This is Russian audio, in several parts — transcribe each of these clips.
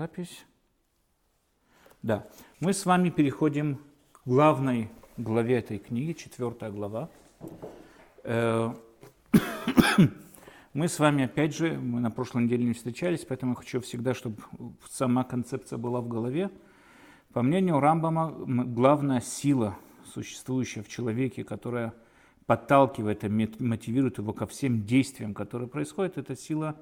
запись. Да, мы с вами переходим к главной главе этой книги, четвертая глава. Э, мы с вами, опять же, мы на прошлой неделе не встречались, поэтому я хочу всегда, чтобы сама концепция была в голове. По мнению Рамбама, главная сила, существующая в человеке, которая подталкивает и мотивирует его ко всем действиям, которые происходят, это сила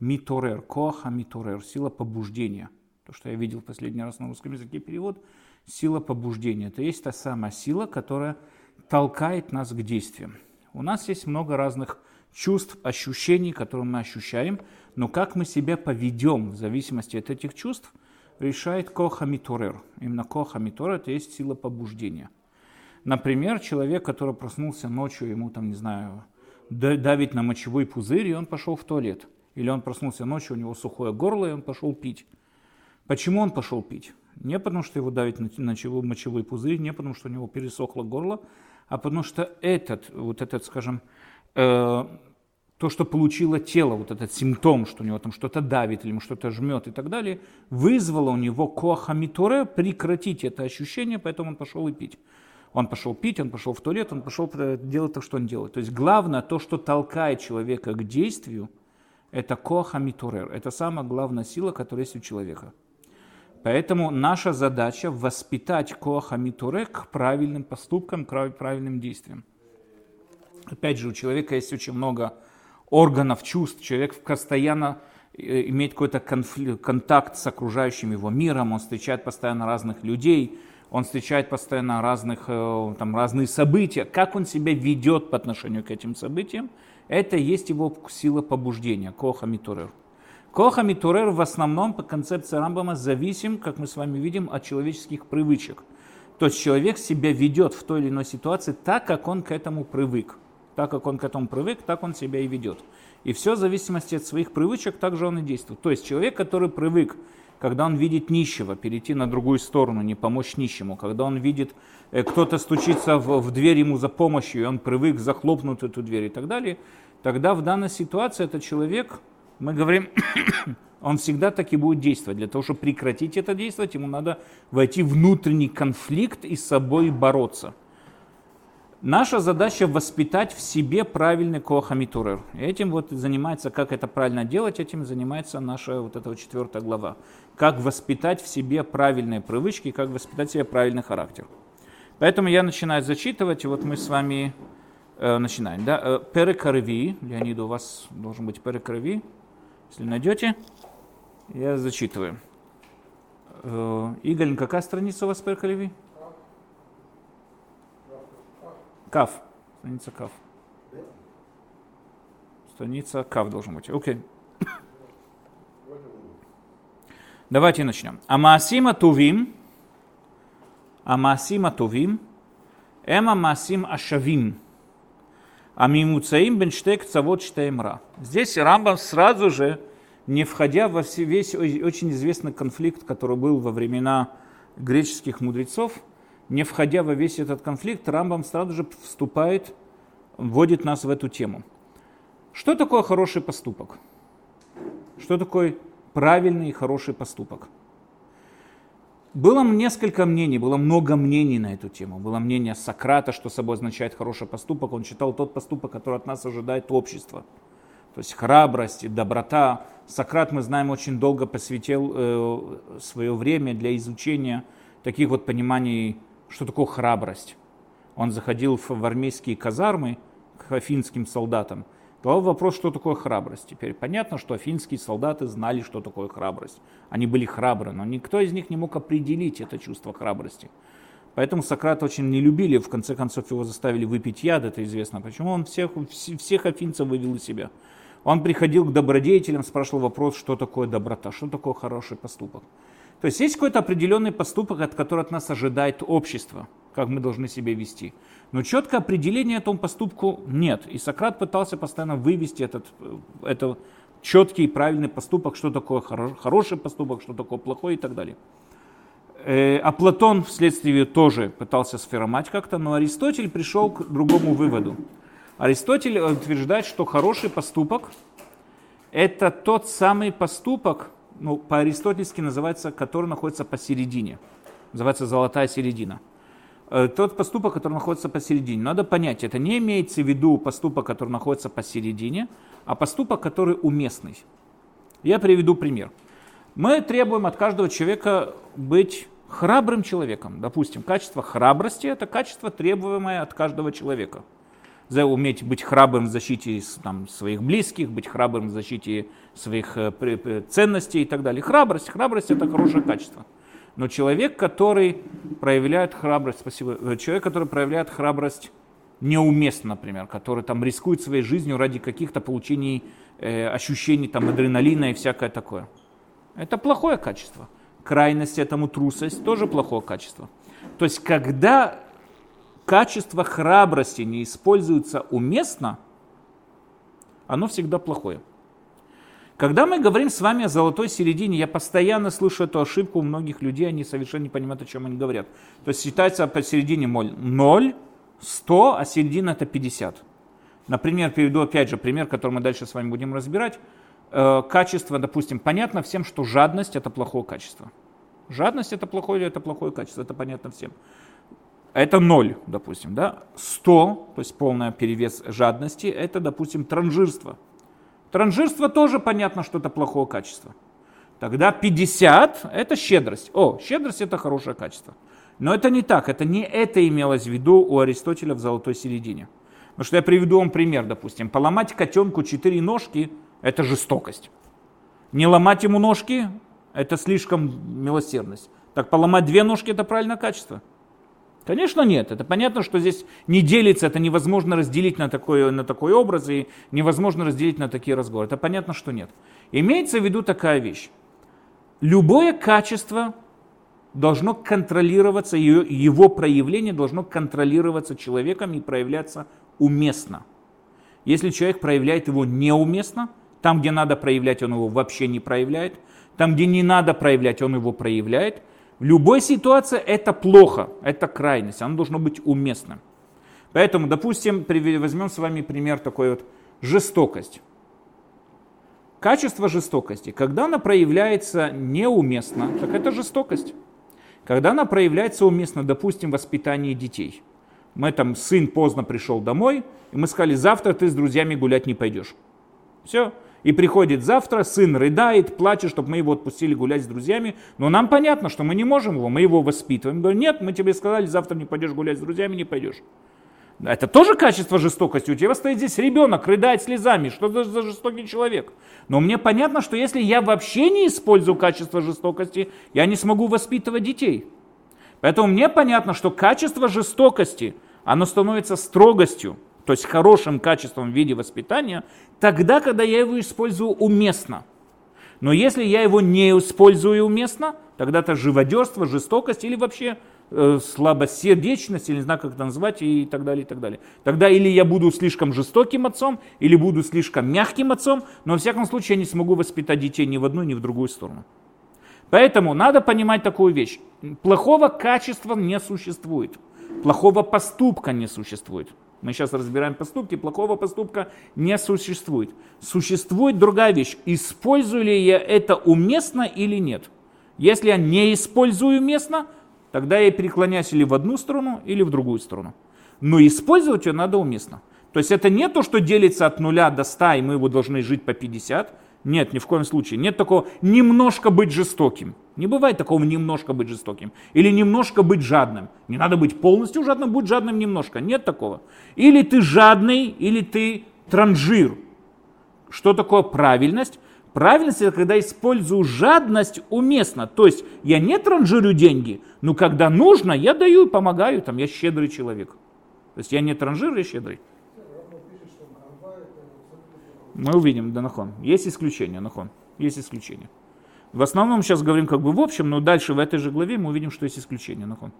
миторер, коха миторер, сила побуждения. То, что я видел в последний раз на русском языке перевод, сила побуждения. Это есть та самая сила, которая толкает нас к действиям. У нас есть много разных чувств, ощущений, которые мы ощущаем, но как мы себя поведем в зависимости от этих чувств, решает коха миторер. Именно коха миторер – это есть сила побуждения. Например, человек, который проснулся ночью, ему там, не знаю, давить на мочевой пузырь, и он пошел в туалет – или он проснулся ночью, у него сухое горло, и он пошел пить. Почему он пошел пить? Не потому, что его давит на мочевой пузырь, не потому, что у него пересохло горло, а потому что этот, вот этот, скажем, э, то, что получило тело, вот этот симптом, что у него там что-то давит или ему что-то жмет и так далее, вызвало у него коахамитуре прекратить это ощущение, поэтому он пошел и пить. Он пошел пить, он пошел в туалет, он пошел делать то, что он делает. То есть главное, то, что толкает человека к действию – это коха митурер. Это самая главная сила, которая есть у человека. Поэтому наша задача воспитать коха митуре к правильным поступкам, к правильным действиям. Опять же, у человека есть очень много органов чувств. Человек постоянно э, имеет какой-то контакт с окружающим его миром, он встречает постоянно разных людей, он встречает постоянно разных, э, там, разные события. Как он себя ведет по отношению к этим событиям – это есть его сила побуждения, коха митурер. Коха митурер в основном по концепции Рамбама зависим, как мы с вами видим, от человеческих привычек. То есть человек себя ведет в той или иной ситуации так, как он к этому привык. Так как он к этому привык, так он себя и ведет. И все в зависимости от своих привычек, так же он и действует. То есть человек, который привык, когда он видит нищего, перейти на другую сторону, не помочь нищему, когда он видит, э, кто-то стучится в, в дверь ему за помощью, и он привык захлопнуть эту дверь и так далее, тогда в данной ситуации этот человек, мы говорим, он всегда так и будет действовать. Для того, чтобы прекратить это действовать, ему надо войти в внутренний конфликт и с собой бороться. Наша задача воспитать в себе правильный кохамитурер. Этим вот занимается, как это правильно делать, этим занимается наша вот эта вот четвертая глава. Как воспитать в себе правильные привычки, как воспитать в себе правильный характер. Поэтому я начинаю зачитывать, и вот мы с вами Э, начинаем. Да? Э, перекорви. Леонид, у вас должен быть перекорви. Если найдете, я зачитываю. Э, Игорь, какая страница у вас перекорви? Кав. Страница Кав. Страница Кав должен быть. Окей. Давайте начнем. Амасима тувим. Амасима тувим. Эма масим ашавим. А мимуцаим бенштек цавод штеймра. Здесь Рамбам сразу же, не входя во весь очень известный конфликт, который был во времена греческих мудрецов, не входя во весь этот конфликт, Рамбам сразу же вступает, вводит нас в эту тему. Что такое хороший поступок? Что такое правильный и хороший поступок? Было несколько мнений, было много мнений на эту тему. Было мнение Сократа, что собой означает хороший поступок. Он считал тот поступок, который от нас ожидает общество. То есть храбрость и доброта. Сократ, мы знаем, очень долго посвятил э, свое время для изучения таких вот пониманий, что такое храбрость. Он заходил в, в армейские казармы к афинским солдатам Задал вопрос, что такое храбрость. Теперь понятно, что афинские солдаты знали, что такое храбрость. Они были храбры, но никто из них не мог определить это чувство храбрости. Поэтому Сократа очень не любили, в конце концов его заставили выпить яд, это известно. Почему он всех, всех афинцев вывел из себя. Он приходил к добродетелям, спрашивал вопрос, что такое доброта, что такое хороший поступок. То есть есть какой-то определенный поступок, от которого от нас ожидает общество, как мы должны себя вести. Но четкое определения этому поступку нет. И Сократ пытался постоянно вывести этот, это четкий и правильный поступок, что такое хороший поступок, что такое плохой и так далее. Э, а Платон вследствие тоже пытался сферомать как-то, но Аристотель пришел к другому выводу. Аристотель утверждает, что хороший поступок – это тот самый поступок, ну, по-аристотельски называется, который находится посередине. Называется золотая середина. Э, тот поступок, который находится посередине. Надо понять, это не имеется в виду поступок, который находится посередине, а поступок, который уместный. Я приведу пример. Мы требуем от каждого человека быть храбрым человеком. Допустим, качество храбрости – это качество, требуемое от каждого человека. За уметь быть храбрым в защите там, своих близких, быть храбрым в защите своих э, ценностей и так далее. Храбрость, храбрость – это хорошее качество. Но человек, который проявляет храбрость, спасибо, э, человек, который проявляет храбрость неуместно, например, который там рискует своей жизнью ради каких-то получений э, ощущений там адреналина и всякое такое. Это плохое качество. Крайность этому трусость тоже плохое качество. То есть, когда качество храбрости не используется уместно, оно всегда плохое. Когда мы говорим с вами о золотой середине, я постоянно слышу эту ошибку у многих людей, они совершенно не понимают, о чем они говорят. То есть считается посередине моль 0, 100, а середина это 50. Например, приведу опять же пример, который мы дальше с вами будем разбирать. Э, качество, допустим, понятно всем, что жадность это плохое качество. Жадность это плохое это плохое качество, это понятно всем. Это 0, допустим, да. 100, то есть полный перевес жадности, это, допустим, транжирство. Транжирство тоже понятно, что это плохое качество. Тогда 50 это щедрость. О, щедрость это хорошее качество. Но это не так, это не это имелось в виду у Аристотеля в золотой середине. Потому что я приведу вам пример, допустим. Поломать котенку четыре ножки – это жестокость. Не ломать ему ножки – это слишком милосердность. Так поломать две ножки – это правильное качество. Конечно, нет. Это понятно, что здесь не делится, это невозможно разделить на такой, на такой образ и невозможно разделить на такие разговоры. Это понятно, что нет. Имеется в виду такая вещь. Любое качество должно контролироваться, его проявление должно контролироваться человеком и проявляться уместно. Если человек проявляет его неуместно, там, где надо проявлять, он его вообще не проявляет, там, где не надо проявлять, он его проявляет – в любой ситуации это плохо, это крайность, оно должно быть уместным. Поэтому, допустим, возьмем с вами пример такой вот жестокость. Качество жестокости, когда она проявляется неуместно, так это жестокость. Когда она проявляется уместно, допустим, в воспитании детей. Мы там, сын поздно пришел домой, и мы сказали, завтра ты с друзьями гулять не пойдешь. Все, и приходит завтра, сын рыдает, плачет, чтобы мы его отпустили гулять с друзьями. Но нам понятно, что мы не можем его, мы его воспитываем. Говорим, нет, мы тебе сказали, завтра не пойдешь гулять с друзьями, не пойдешь. Это тоже качество жестокости. У тебя стоит здесь ребенок, рыдает слезами. Что это за жестокий человек? Но мне понятно, что если я вообще не использую качество жестокости, я не смогу воспитывать детей. Поэтому мне понятно, что качество жестокости, оно становится строгостью то есть хорошим качеством в виде воспитания, тогда, когда я его использую уместно. Но если я его не использую уместно, тогда это живодерство, жестокость или вообще э, слабосердечность, или не знаю, как это назвать, и так далее, и так далее. Тогда или я буду слишком жестоким отцом, или буду слишком мягким отцом, но во всяком случае я не смогу воспитать детей ни в одну, ни в другую сторону. Поэтому надо понимать такую вещь. Плохого качества не существует. Плохого поступка не существует. Мы сейчас разбираем поступки, плохого поступка не существует. Существует другая вещь. Использую ли я это уместно или нет? Если я не использую уместно, тогда я переклоняюсь или в одну сторону, или в другую сторону. Но использовать ее надо уместно. То есть это не то, что делится от нуля до 100, и мы его должны жить по 50. Нет, ни в коем случае. Нет такого немножко быть жестоким. Не бывает такого немножко быть жестоким. Или немножко быть жадным. Не надо быть полностью жадным, будь жадным немножко. Нет такого. Или ты жадный, или ты транжир. Что такое правильность? Правильность это когда использую жадность уместно. То есть я не транжирю деньги, но когда нужно, я даю и помогаю, там, я щедрый человек. То есть я не транжир, я щедрый. Мы увидим, да, нахон. Есть исключения, нахон. Есть исключения. В основном сейчас говорим как бы в общем, но дальше в этой же главе мы увидим, что есть исключения, нахон.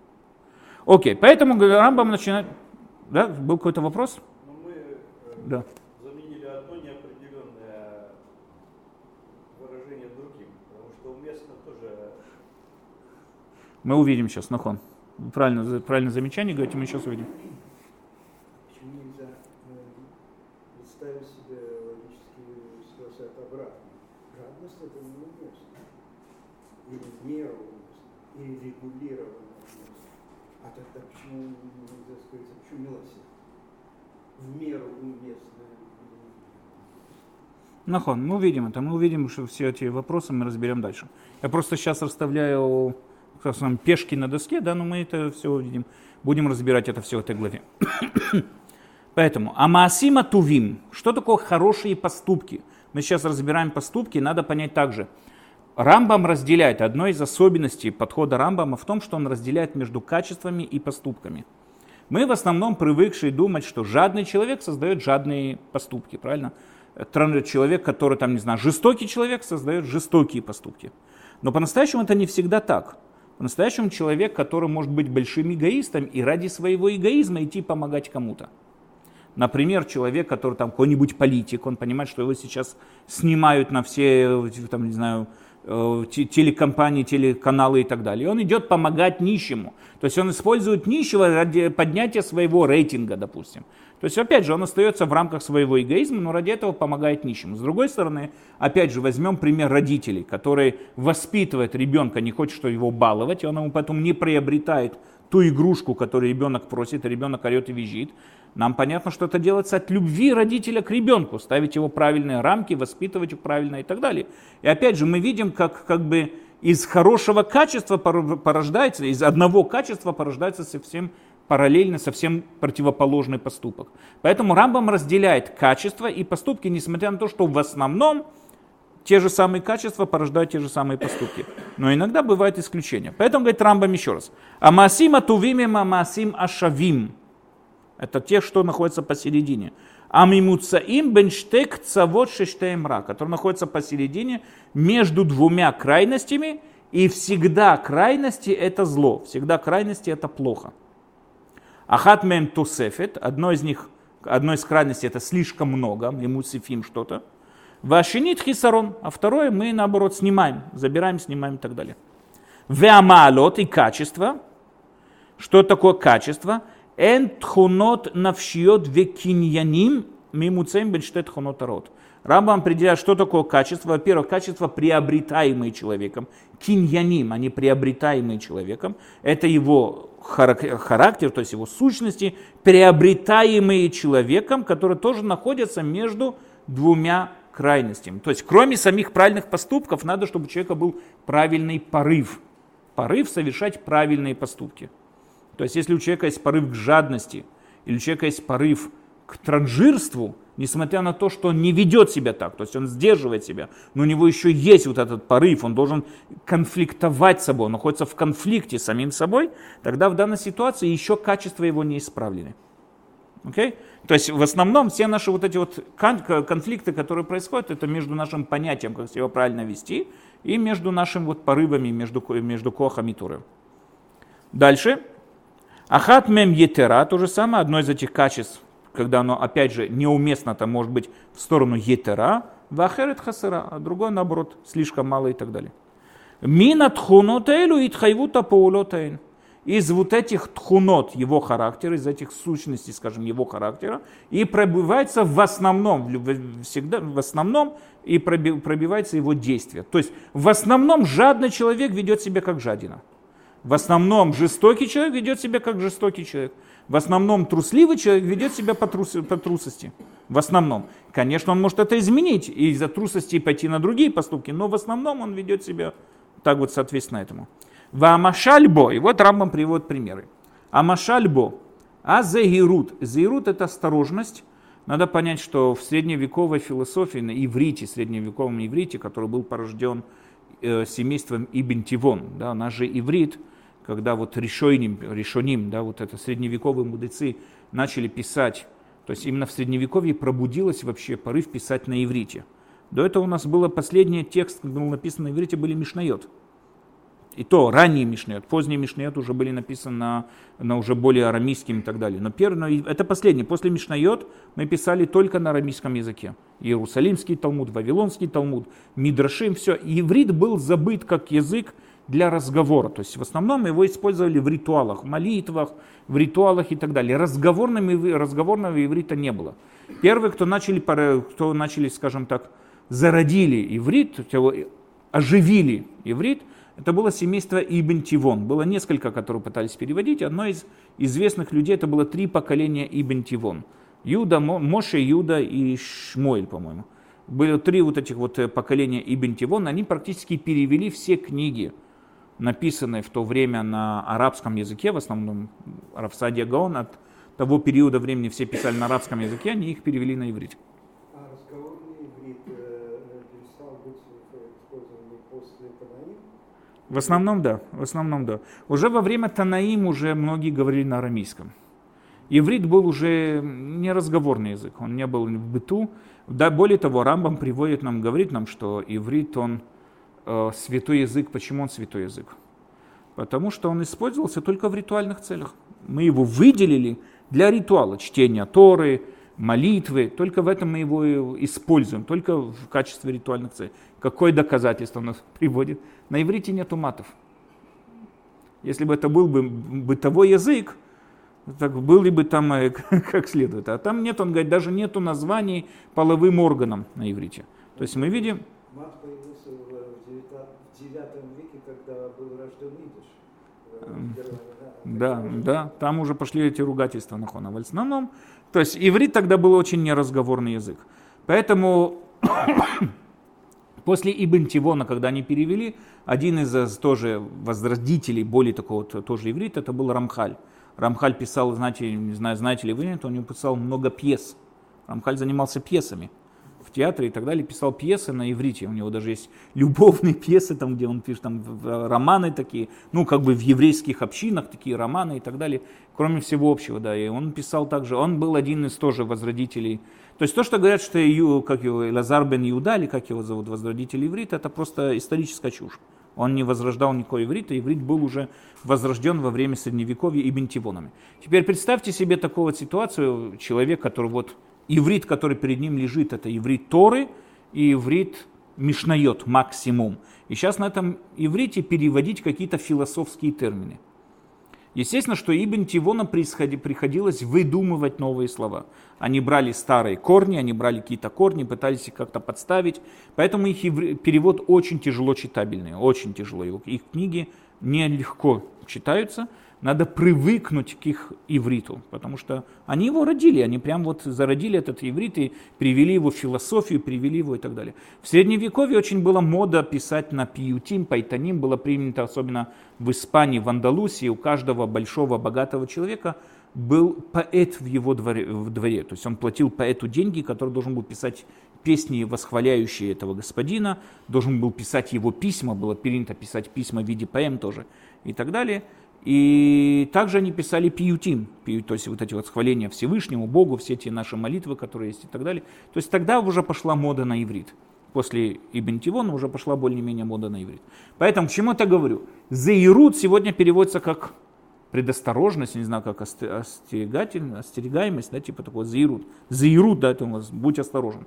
Окей, поэтому Рамбам начинает... Да, был какой-то вопрос? Но мы э, да. заменили одно неопределенное выражение другим, потому что уместно тоже... Мы увидим сейчас, нахон. Правильно, правильно замечание говорите, мы сейчас увидим. представить себе логическую ситуацию от обратно. Жадность это неуместно. или в меру уместно. А тогда почему нельзя сказать, почему милосердие? В меру уместно. Нахон, мы увидим это, мы увидим, что все эти вопросы мы разберем дальше. Я просто сейчас расставляю как сказать, пешки на доске, да, но мы это все увидим. Будем разбирать это все в этой главе. Поэтому, амаасима тувим, что такое хорошие поступки? Мы сейчас разбираем поступки, надо понять также. Рамбам разделяет, одной из особенностей подхода Рамбама в том, что он разделяет между качествами и поступками. Мы в основном привыкшие думать, что жадный человек создает жадные поступки, правильно? человек, который там, не знаю, жестокий человек, создает жестокие поступки. Но по-настоящему это не всегда так. По-настоящему человек, который может быть большим эгоистом и ради своего эгоизма идти помогать кому-то. Например, человек, который там какой-нибудь политик, он понимает, что его сейчас снимают на все, там, не знаю, телекомпании, телеканалы и так далее. И он идет помогать нищему. То есть он использует нищего ради поднятия своего рейтинга, допустим. То есть, опять же, он остается в рамках своего эгоизма, но ради этого помогает нищему. С другой стороны, опять же, возьмем пример родителей, которые воспитывают ребенка, не хочет что его баловать, и он ему поэтому не приобретает ту игрушку, которую ребенок просит, ребенок орет и визжит. Нам понятно, что это делается от любви родителя к ребенку, ставить его правильные рамки, воспитывать его правильно и так далее. И опять же, мы видим, как, как бы из хорошего качества порождается, из одного качества порождается совсем параллельно, совсем противоположный поступок. Поэтому Рамбам разделяет качество и поступки, несмотря на то, что в основном те же самые качества порождают те же самые поступки. Но иногда бывают исключения. Поэтому говорит Рамбам еще раз. Амасим атувим амасим ашавим. Это те, что находятся посередине. Амимуцаим бенштек цавод шештеймра, который находится посередине между двумя крайностями. И всегда крайности это зло, всегда крайности это плохо. Ахат мем тусефет, одно из них, одной из крайностей это слишком много, мы мусифим что-то. Вашинит хисарон, а второе мы наоборот снимаем, забираем, снимаем и так далее. Веамалот и качество. Что такое качество? Эн тхунот навшиот векиньяним мимуцем бенштет тхунот арот. Рамбам определяет, что такое качество. Во-первых, качество, приобретаемые человеком. Киньяним, они приобретаемые человеком. Это его характер, то есть его сущности, приобретаемые человеком, которые тоже находятся между двумя крайностям. То есть, кроме самих правильных поступков, надо, чтобы у человека был правильный порыв. Порыв совершать правильные поступки. То есть, если у человека есть порыв к жадности, или у человека есть порыв к транжирству, несмотря на то, что он не ведет себя так, то есть он сдерживает себя, но у него еще есть вот этот порыв, он должен конфликтовать с собой, он находится в конфликте с самим собой, тогда в данной ситуации еще качества его не исправлены. Okay? То есть в основном все наши вот эти вот конфликты, которые происходят, это между нашим понятием, как себя правильно вести, и между нашими вот порывами, между, между кохом и туром. Дальше. Ахат мем етера, то же самое, одно из этих качеств, когда оно, опять же, неуместно, это может быть в сторону етера, вахерет хасера, а другое, наоборот, слишком мало и так далее. Минат хунотейлу и тхайвута паулотейн из вот этих тхунот его характера, из этих сущностей, скажем, его характера, и пробивается в основном, всегда в основном, и пробивается его действие. То есть в основном жадный человек ведет себя как жадина. В основном жестокий человек ведет себя как жестокий человек. В основном трусливый человек ведет себя по, трус, по трусости. В основном. Конечно, он может это изменить и из-за трусости пойти на другие поступки, но в основном он ведет себя так вот соответственно этому. Вамашальбо, и вот Рамбам приводит примеры. Амашальбо, а зегирут. Зегирут это осторожность. Надо понять, что в средневековой философии, на иврите, средневековом иврите, который был порожден э, семейством Ибн Тивон, да, наш же иврит, когда вот решойним, решоним, да, вот это средневековые мудрецы начали писать, то есть именно в средневековье пробудилось вообще порыв писать на иврите. До этого у нас было последний текст, когда был написан на иврите, были Мишнайот. И то ранние Мишнет, поздние Мишнет уже были написаны на, на уже более арамейским и так далее. Но первый, но это последний. После Мишнайот мы писали только на арамейском языке. Иерусалимский Талмуд, Вавилонский Талмуд, Мидрашим, все. иврит был забыт как язык для разговора. То есть в основном его использовали в ритуалах, в молитвах, в ритуалах и так далее. Разговорным, разговорного иврита не было. Первые, кто начали, кто начали, скажем так, зародили иврит, оживили иврит, Это было семейство Ибн Тивон. Было несколько, которые пытались переводить. Одно из известных людей, это было три поколения Ибн Тивон. Юда, Моше, Юда и Шмуэль, по-моему. Были три вот этих вот э, поколения Ибн Тивон. Они практически перевели все книги, написанные в то время на арабском языке, в основном Рафсадия Гаон, от того периода времени все писали на арабском языке, они их перевели на иврит. А иврит э? В основном да, в основном да. Уже во время Танаим уже многие говорили на арамейском. Иврит был уже не разговорный язык, он не был в быту. Да, более того, Рамбам приводит нам, говорит нам, что иврит, он э, святой язык. Почему он святой язык? Потому что он использовался только в ритуальных целях. Мы его выделили для ритуала, чтения Торы, молитвы. Только в этом мы его используем, только в качестве ритуальных целей. Какое доказательство у нас приводит? На иврите нету матов. Если бы это был бы бытовой язык, так был ли бы там э, как следует. А там нет, он говорит, даже нету названий половым органам на иврите. То есть мы видим... Мат появился в 9 веке, когда был рожден идиш. Да, да, там уже пошли эти ругательства на Хона. В основном, то есть иврит тогда был очень неразговорный язык. Поэтому после Ибн Тивона, когда они перевели, один из э, тоже возродителей более такого тоже иврита, это был Рамхаль. Рамхаль писал, знаете, не знаю, знаете ли вы, нет, он писал много пьес. Рамхаль занимался пьесами театре и так далее, писал пьесы на иврите. У него даже есть любовные пьесы, там, где он пишет там, романы такие, ну, как бы в еврейских общинах такие романы и так далее, кроме всего общего, да. И он писал также, он был один из тоже возродителей. То есть то, что говорят, что как его, Лазар бен Иуда, или как его зовут, возродитель иврита, это просто историческая чушь. Он не возрождал никакой иврит, а иврит был уже возрожден во время Средневековья и бентивонами. Теперь представьте себе такую вот ситуацию, человек, который вот иврит, который перед ним лежит, это иврит Торы и иврит Мишнайот максимум. И сейчас на этом иврите переводить какие-то философские термины. Естественно, что Ибн Тивона приходилось выдумывать новые слова. Они брали старые корни, они брали какие-то корни, пытались их как-то подставить. Поэтому их перевод очень тяжело читабельный, очень тяжело. Их книги нелегко читаются надо привыкнуть к их ивриту, потому что они его родили, они прям вот зародили этот иврит и привели его в философию, привели его и так далее. В Средневековье очень была мода писать на пиютим, пайтаним, было принято особенно в Испании, в Андалусии, у каждого большого богатого человека был поэт в его дворе, в дворе. То есть он платил поэту деньги, который должен был писать песни, восхваляющие этого господина, должен был писать его письма, было принято писать письма в виде поэм тоже и так далее. И также они писали пиютим, то есть вот эти вот схваления Всевышнему, Богу, все эти наши молитвы, которые есть и так далее. То есть тогда уже пошла мода на иврит. После Ибн Тивона уже пошла более-менее мода на иврит. Поэтому к чему это говорю? Заирут сегодня переводится как предосторожность, не знаю, как остерегательность, остерегаемость, да, типа такого заирут. Заирут, да, это у вас, будь осторожен.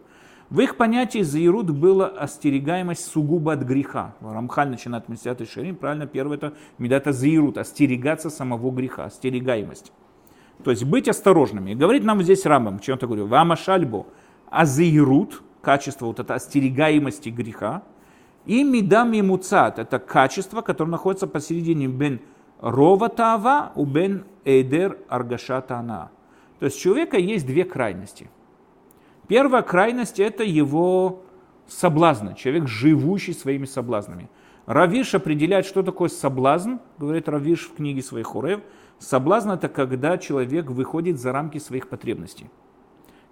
В их понятии заирут была остерегаемость сугубо от греха. Рамхаль начинает Мессиат Шарим, правильно, первое это медата заирут, остерегаться самого греха, остерегаемость. То есть быть осторожными. И говорит нам здесь Рамбам, чем я говорю, вама шальбо, а заирут, качество вот это остерегаемости греха, и медам и муцат, это качество, которое находится посередине бен рова таава у бен эйдер аргаша таана. То есть у человека есть две крайности. Первая крайность – это его соблазны, человек, живущий своими соблазнами. Равиш определяет, что такое соблазн, говорит Равиш в книге своих Хорев. Соблазн – это когда человек выходит за рамки своих потребностей.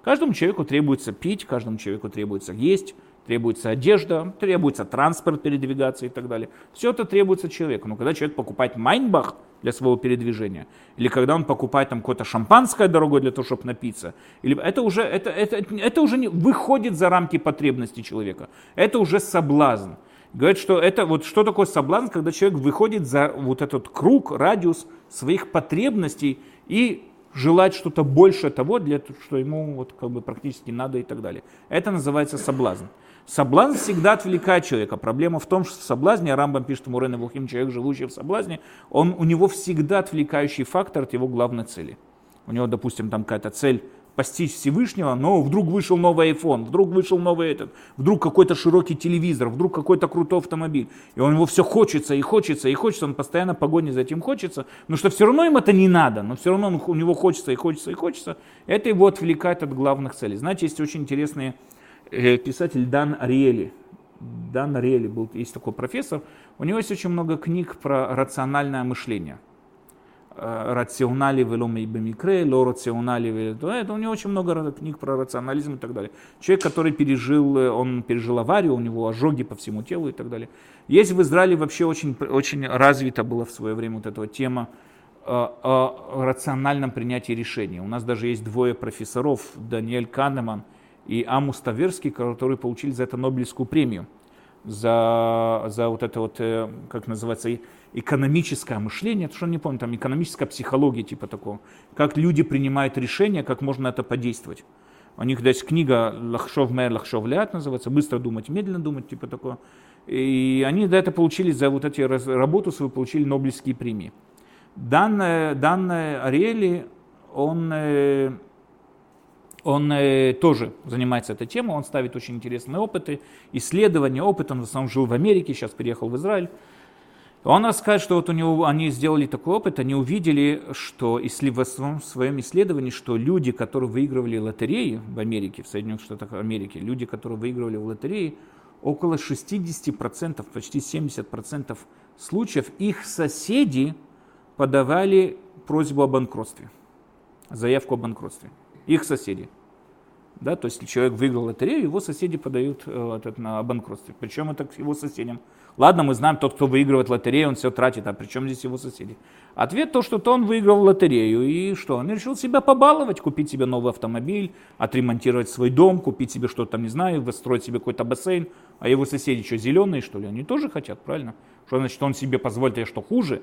Каждому человеку требуется пить, каждому человеку требуется есть, требуется одежда, требуется транспорт передвигаться и так далее. Все это требуется человеку. Но когда человек покупает майнбах для своего передвижения, или когда он покупает там какое-то шампанское дорогое для того, чтобы напиться, или это уже, это, это, это уже не, выходит за рамки потребностей человека. Это уже соблазн. Говорит, что это вот что такое соблазн, когда человек выходит за вот этот круг, радиус своих потребностей и желать что-то больше того, для что ему вот как бы практически надо и так далее. Это называется соблазн. Соблазн всегда отвлекает человека. Проблема в том, что в соблазне, а Рамбам пишет Мурен Вухим, человек, живущий в соблазне, он, у него всегда отвлекающий фактор от его главной цели. У него, допустим, там какая-то цель постичь Всевышнего, но вдруг вышел новый iPhone, вдруг вышел новый этот, вдруг какой-то широкий телевизор, вдруг какой-то крутой автомобиль. И он его все хочется и хочется и хочется, он постоянно погони за этим хочется, но что все равно им это не надо, но все равно у него хочется и хочется и хочется, это его отвлекает от главных целей. Знаете, есть очень интересный э, писатель Дан Ариэли. Дан Ариэли был, есть такой профессор, у него есть очень много книг про рациональное мышление – Э, рационали веломи бемикре, ло рационали это у него очень много книг про рационализм и так далее. Человек, который пережил, э, он пережил аварию, у него ожоги по всему телу и так далее. Есть в Израиле вообще очень, очень развита была в свое время вот эта тема о рациональном принятии решений. У нас даже есть двое профессоров, Даниэль Канеман и Амус Таверский, которые получили за это Нобелевскую премию. За, за вот это вот, э, как называется, экономическое мышление, это что не помню, там экономическая психология типа такого, как люди принимают решения, как можно это подействовать. У них есть книга «Лахшов мэр, лахшов лят» называется, «Быстро думать, медленно думать», типа такого. И они за это получили, за вот эти работу свою получили Нобелевские премии. Дан, Дан Ариэли, он, э, он э, тоже занимается этой темой, он ставит очень интересные опыты, исследования, опыт, он в основном жил в Америке, сейчас переехал в Израиль. Он расскажет, что вот у него, они сделали такой опыт, они увидели, что если в своем исследовании, что люди, которые выигрывали лотереи в Америке, в Соединенных Штатах Америки, люди, которые выигрывали в лотереи, около 60%, почти 70% случаев их соседи подавали просьбу о банкротстве, заявку о банкротстве. Их соседи. Да, то есть, человек выиграл лотерею, его соседи подают э, этот, на банкротстве. Причем это к его соседям. Ладно, мы знаем, тот, кто выигрывает лотерею, он все тратит, а при чем здесь его соседи? Ответ то, что то он выиграл лотерею, и что? Он решил себя побаловать, купить себе новый автомобиль, отремонтировать свой дом, купить себе что-то не знаю, строить себе какой-то бассейн. А его соседи что, зеленые, что ли? Они тоже хотят, правильно? Что значит, он себе позволит, а что хуже?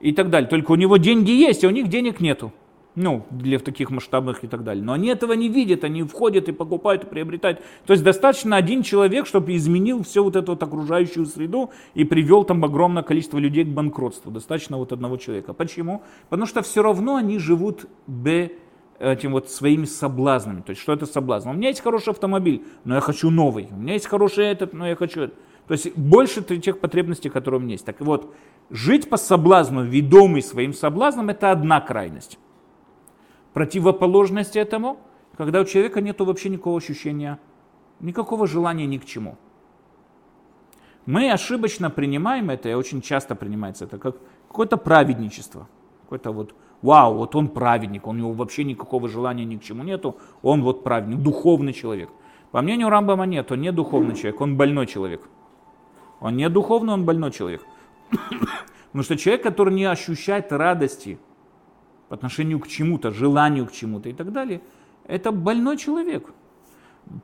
И так далее. Только у него деньги есть, а у них денег нету ну, для таких масштабных и так далее. Но они этого не видят, они входят и покупают, и приобретают. То есть достаточно один человек, чтобы изменил всю вот эту вот окружающую среду и привел там огромное количество людей к банкротству. Достаточно вот одного человека. Почему? Потому что все равно они живут б этим вот своими соблазнами. То есть что это соблазн? У меня есть хороший автомобиль, но я хочу новый. У меня есть хороший этот, но я хочу этот. То есть больше тех потребностей, которые у меня есть. Так вот, жить по соблазну, ведомый своим соблазном, это одна крайность. Противоположность этому, когда у человека нет вообще никакого ощущения, никакого желания ни к чему. Мы ошибочно принимаем это, и очень часто принимается это, как какое-то праведничество. Какое-то вот, вау, вот он праведник, у него вообще никакого желания ни к чему нету, он вот праведник, духовный человек. По мнению Рамбама нет, он не духовный человек, он больной человек. Он не духовный, он больной человек. Потому что человек, который не ощущает радости по отношению к чему-то, желанию к чему-то и так далее, это больной человек.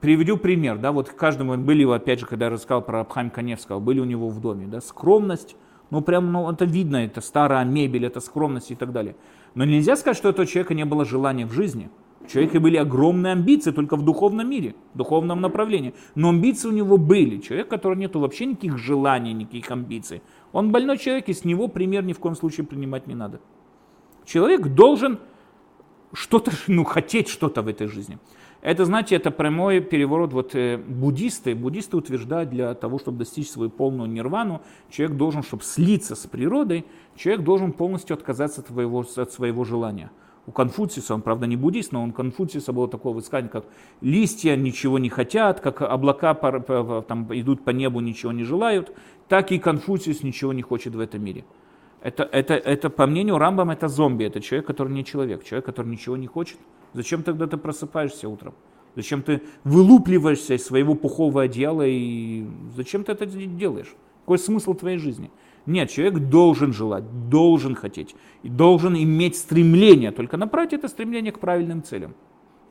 Приведу пример, да, вот каждому были, опять же, когда я рассказал про Абхайм Каневского, были у него в доме, да, скромность, ну прям, ну это видно, это старая мебель, это скромность и так далее. Но нельзя сказать, что у этого человека не было желания в жизни. У человека были огромные амбиции только в духовном мире, в духовном направлении. Но амбиции у него были. Человек, у которого нет вообще никаких желаний, никаких амбиций. Он больной человек, и с него пример ни в коем случае принимать не надо. Человек должен что-то, ну, хотеть что-то в этой жизни. Это, знаете, это прямой переворот. Вот э, буддисты, буддисты утверждают, для того, чтобы достичь свою полную нирвану, человек должен, чтобы слиться с природой, человек должен полностью отказаться от своего, от своего желания. У Конфуциуса, он, правда, не буддист, но у Конфуциуса было такое высказание, как листья ничего не хотят, как облака там, идут по небу, ничего не желают, так и Конфуциус ничего не хочет в этом мире. Это, это, это, по мнению Рамбам, это зомби, это человек, который не человек, человек, который ничего не хочет. Зачем тогда ты просыпаешься утром? Зачем ты вылупливаешься из своего пухового одеяла и зачем ты это делаешь? Какой смысл твоей жизни? Нет, человек должен желать, должен хотеть, и должен иметь стремление, только направить это стремление к правильным целям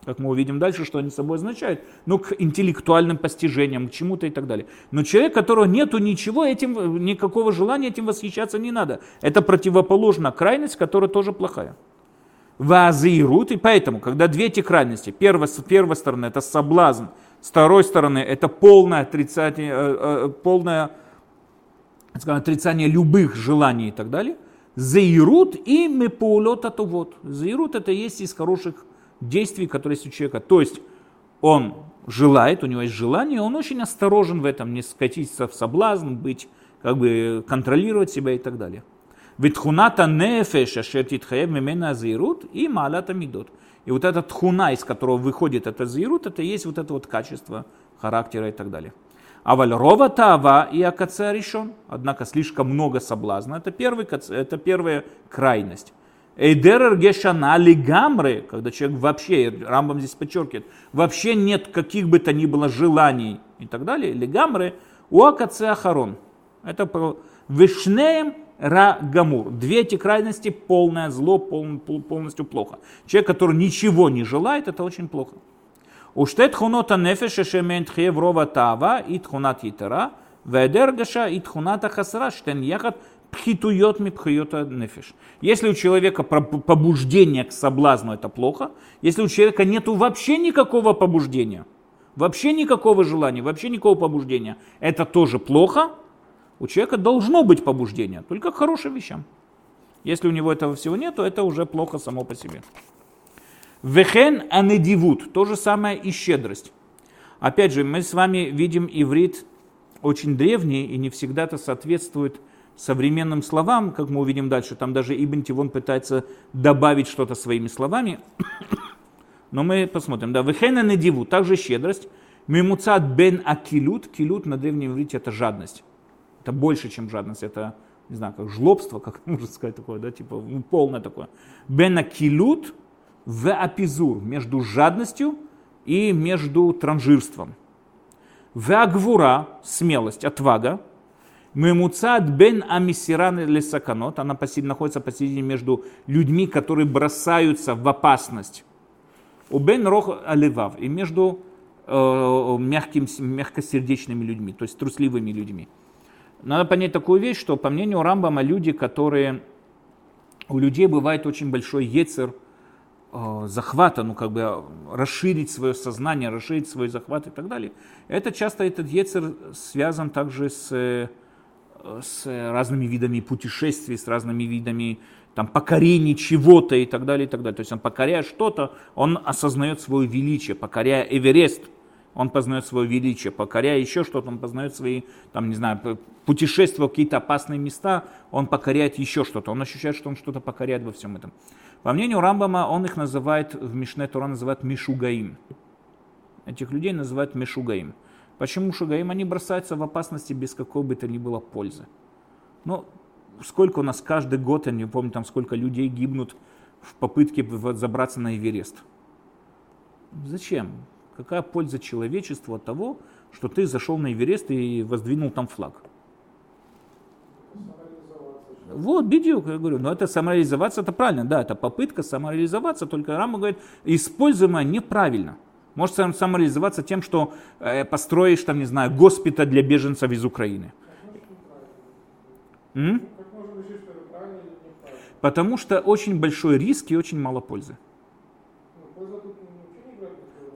как мы увидим дальше, что они собой означают, ну, к интеллектуальным постижениям, к чему-то и так далее. Но человек, которого нету ничего, этим, никакого желания этим восхищаться не надо. Это противоположная крайность, которая тоже плохая. Вазирут, и поэтому, когда две эти крайности, первая, с первой стороны это соблазн, с второй стороны это полное отрицание, э, э, полное скажем, отрицание любых желаний и так далее, заирут и мепаулот вот. Заирут это есть из хороших действий, которые есть у человека. То есть он желает, у него есть желание, он очень осторожен в этом, не скатиться в соблазн, быть, как бы контролировать себя и так далее. Витхуната нефеш ашертит хаев мимена азирут и маалата мидот. И вот этот тхуна, из которого выходит это зирут, это есть вот это вот качество характера и так далее. А вальрова тава и акация решен. Однако слишком много соблазна. Это, первый, это первая крайность. Эйдерер гешана лигамры, когда человек вообще, Рамбам здесь подчеркивает, вообще нет каких бы то ни было желаний и так далее, лигамры, у акаце ахарон. Это про вишнеем рагамур. Две эти крайности, полное зло, пол, полностью плохо. Человек, который ничего не желает, это очень плохо. Уштет хунота нефеша шемент хеврова тава и тхунат ятера, ведергаша и тхуната хасра штен яхат пхитует мипхиот нефиш. Если у человека побуждение к соблазну, это плохо. Если у человека нет вообще никакого побуждения, вообще никакого желания, вообще никакого побуждения, это тоже плохо. У человека должно быть побуждение, только к хорошим вещам. Если у него этого всего нет, то это уже плохо само по себе. Вехен анедивут, то же самое и щедрость. Опять же, мы с вами видим иврит очень древний и не всегда это соответствует современным словам, как мы увидим дальше. Там даже Ибн Тивон пытается добавить что-то своими словами. Но мы посмотрим. Да, Вехен анедивут, также щедрость. Мимуцат бен акилют. Килют на древнем иврите это жадность. Это больше, чем жадность. Это, не знаю, как жлобство, как можно сказать такое, да, типа ну, полное такое. Бен акилют – в апизур, между жадностью и между транжирством. В агвура, смелость, отвага, Мемуцад бен амисиран лесаканот, она находится посередине между людьми, которые бросаются в опасность. У бен рох аливав, и между э, мягким, мягкосердечными людьми, то есть трусливыми людьми. Надо понять такую вещь, что по мнению Рамбама люди, которые... У людей бывает очень большой ецер – Э, захвата, ну как бы расширить свое сознание, расширить свой захват и так далее. Это часто этот ецер связан также с, э, с разными видами путешествий, с разными видами там, покорений чего-то и так далее, и так далее. То есть он покоряя что-то, он осознает свое величие, покоряя Эверест, он познает свое величие, покоряя еще что-то, он познает свои, там, не знаю, путешествия в какие-то опасные места, он покоряет еще что-то, он ощущает, что он что-то покоряет во всем этом. По мнению Рамбама, он их называет, в Мишне Тура называет Мишугаим. Этих людей называют Мишугаим. Почему Шугаим? Они бросаются в опасности без какой бы то ни было пользы. Ну, сколько у нас каждый год, я не помню, там сколько людей гибнут в попытке забраться на Эверест. Зачем? Какая польза человечеству от того, что ты зашел на Эверест и воздвинул там флаг? Вот, бедюк, я говорю, но это самореализоваться, это правильно, да, это попытка самореализоваться, только Рама говорит, используемая неправильно. Может самореализоваться тем, что э, построишь, там, не знаю, госпиталь для беженцев из Украины. М? Потому что очень большой риск и очень мало пользы.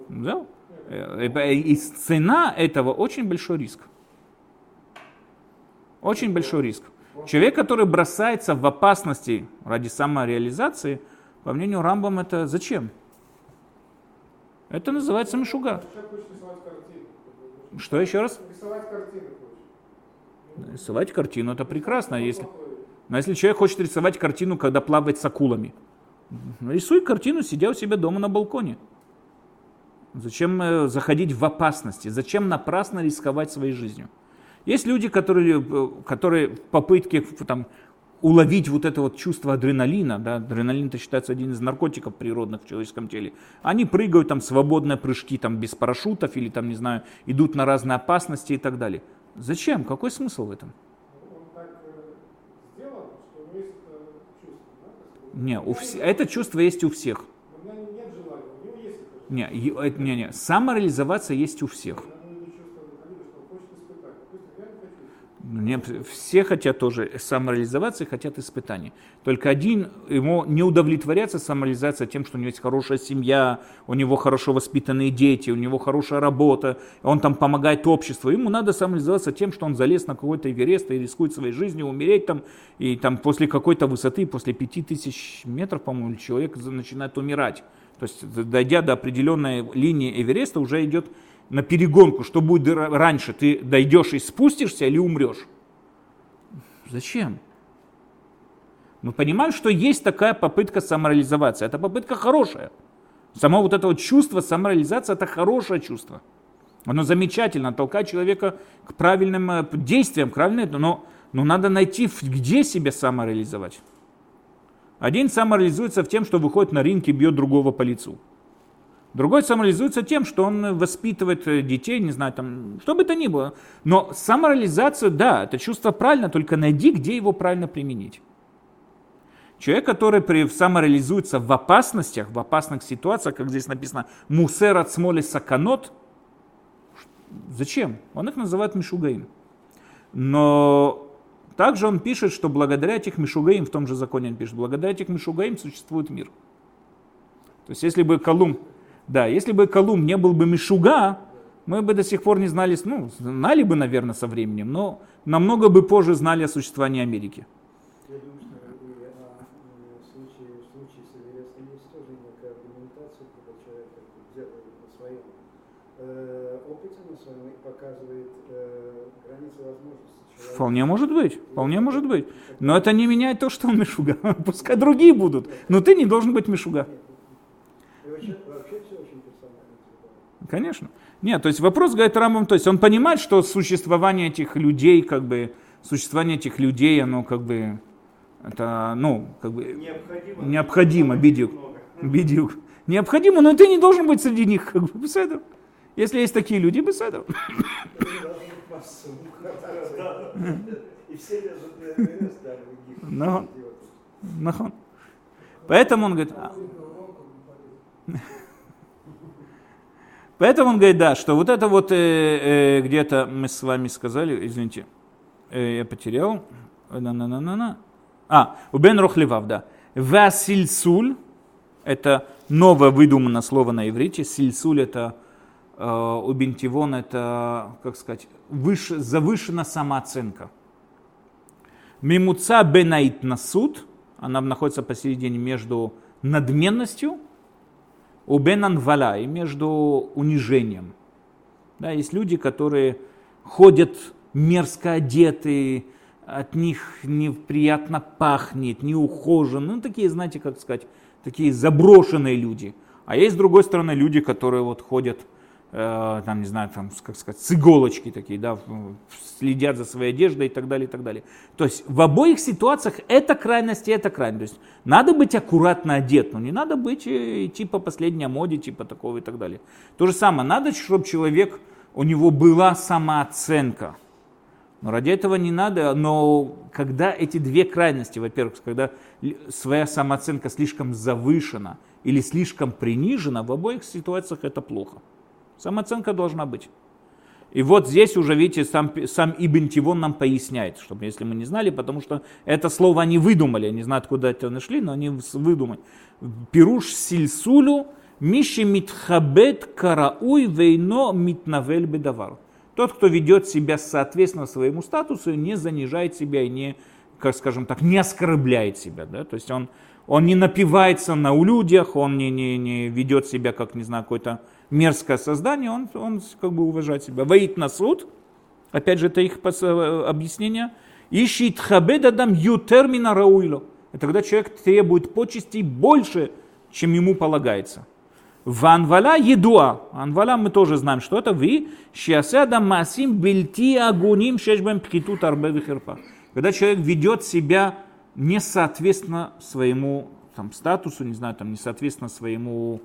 Да? Э, э, и цена этого очень большой риск. Очень большой риск. Человек, который бросается в опасности ради самореализации, по мнению Рамбам, это зачем? Это называется мишуга. Что еще раз? Рисовать картину. Рисовать картину это прекрасно. Если, но если человек хочет рисовать картину, когда плавает с акулами, рисуй картину, сидя у себя дома на балконе. Зачем э, заходить в опасности? Зачем напрасно рисковать своей жизнью? Есть люди, которые, э, которые в попытке там, уловить вот это вот чувство адреналина, да, адреналин это считается один из наркотиков природных в человеческом теле, они прыгают там свободные прыжки там без парашютов или там, не знаю, идут на разные опасности и так далее. Зачем? Какой смысл в этом? Не, у вс... это чувство есть у всех. Не, не, не, самореализоваться есть у всех. Мне, все хотят тоже самореализоваться и хотят испытаний. Только один, ему не удовлетворяется самореализация тем, что у него есть хорошая семья, у него хорошо воспитанные дети, у него хорошая работа, он там помогает обществу. Ему надо самореализоваться тем, что он залез на какой-то Эверест и рискует своей жизнью, умереть там, и там после какой-то высоты, после пяти тысяч метров, по-моему, человек начинает умирать. То есть, дойдя до определенной линии Эвереста, уже идет на перегонку, что будет раньше, ты дойдешь и спустишься или умрешь. Зачем? Мы понимаем, что есть такая попытка самореализоваться. Это попытка хорошая. Само вот это вот чувство самореализации – это хорошее чувство. Оно замечательно, толкает человека к правильным э, действиям, к правильным, но, но надо найти, где себя самореализовать. Один самореализуется в тем, что выходит на ринг и бьет другого по лицу. Другой самореализуется тем, что он воспитывает э, детей, не знаю, там, что бы то ни было. Но самореализация, да, это чувство правильно, только найди, где его правильно применить. Человек, который при, самореализуется в опасностях, в опасных ситуациях, как здесь написано, мусер от смоли саканот, зачем? Он их называет мишугаим. Но также он пишет, что благодаря этих мишугаим, в том же законе он пишет, благодаря этих мишугаим существует мир. То есть если бы Колумб, да, если бы Колумб не был бы мишуга, мы бы до сих пор не знали, ну, знали бы, наверное, со временем, но намного бы позже знали о существовании Америки. Э, э. Вполне может быть, вполне может быть. Но это не меняет то, что он мишуга. Пускай другие будут. Но ты не должен быть мишуга вообще, вообще все очень персонально. типа. Конечно. Нет, то есть вопрос говорит Рамбам, то есть он понимает, что существование этих людей, как бы, существование этих людей, оно как бы, это, ну, как бы, Необходимо. необходимо, бедюк. Бедюк. Необходимо, но ты не должен быть среди них, как бы, беседа. Если есть такие люди, беседа. Это не должно быть массовым кататься. И все лезут на Эверест, да, других Ну. идиотов. Нахон. Поэтому он говорит, а, Поэтому он говорит, да, что вот это вот э, э, где-то мы с вами сказали, извините, э, я потерял. На-на-на-на-на. А, у Бен Рохлевав, да. Васильсуль, это новое выдуманное слово на иврите. Сильсуль это э, у Бентивон это, как сказать, выше, завышена самооценка. Мимуца бенаит насуд, она находится посередине между надменностью у бенанвала и между унижением. Да, есть люди, которые ходят мерзко одетые, от них неприятно пахнет, неухоженно. Ну, такие, знаете, как сказать, такие заброшенные люди. А есть, с другой стороны, люди, которые вот ходят, э, там, не знаю, там, как сказать, с иголочки такие, да, следят за своей одеждой и так далее, и так далее. То есть в обоих ситуациях это крайность и это крайность. То есть надо быть аккуратно одет, но не надо быть э, идти по последней моде, типа такого и так далее. То же самое, надо, чтобы человек, у него была самооценка. Но ради этого не надо, но когда эти две крайности, во-первых, когда своя самооценка слишком завышена или слишком принижена, в обоих ситуациях это плохо. Самооценка должна быть. И вот здесь уже, видите, сам, сам Ибн Тивон нам поясняет, чтобы если мы не знали, потому что это слово они выдумали, я не знаю, откуда это нашли, но они выдумали. Пируш сильсулю миши митхабет карауй вейно митнавель бедавар. Тот, кто ведет себя соответственно своему статусу, не занижает себя и не, как скажем так, не оскорбляет себя. Да? То есть он, он не напивается на людях, он не, не, не ведет себя как, не знаю, какое-то мерзкое создание, он, он как бы уважает себя. Воит на суд, опять же, это их э, объяснение. Ищит хабедадам ю термина рауило. И тогда человек требует почестей больше, чем ему полагается. В анвала едуа. Анвала мы тоже знаем, что это вы. Шиасяда масим бельти агуним шешбем птитут арбе вихерпа. Когда человек ведет себя не соответственно своему там, статусу, не знаю, там, не соответственно своему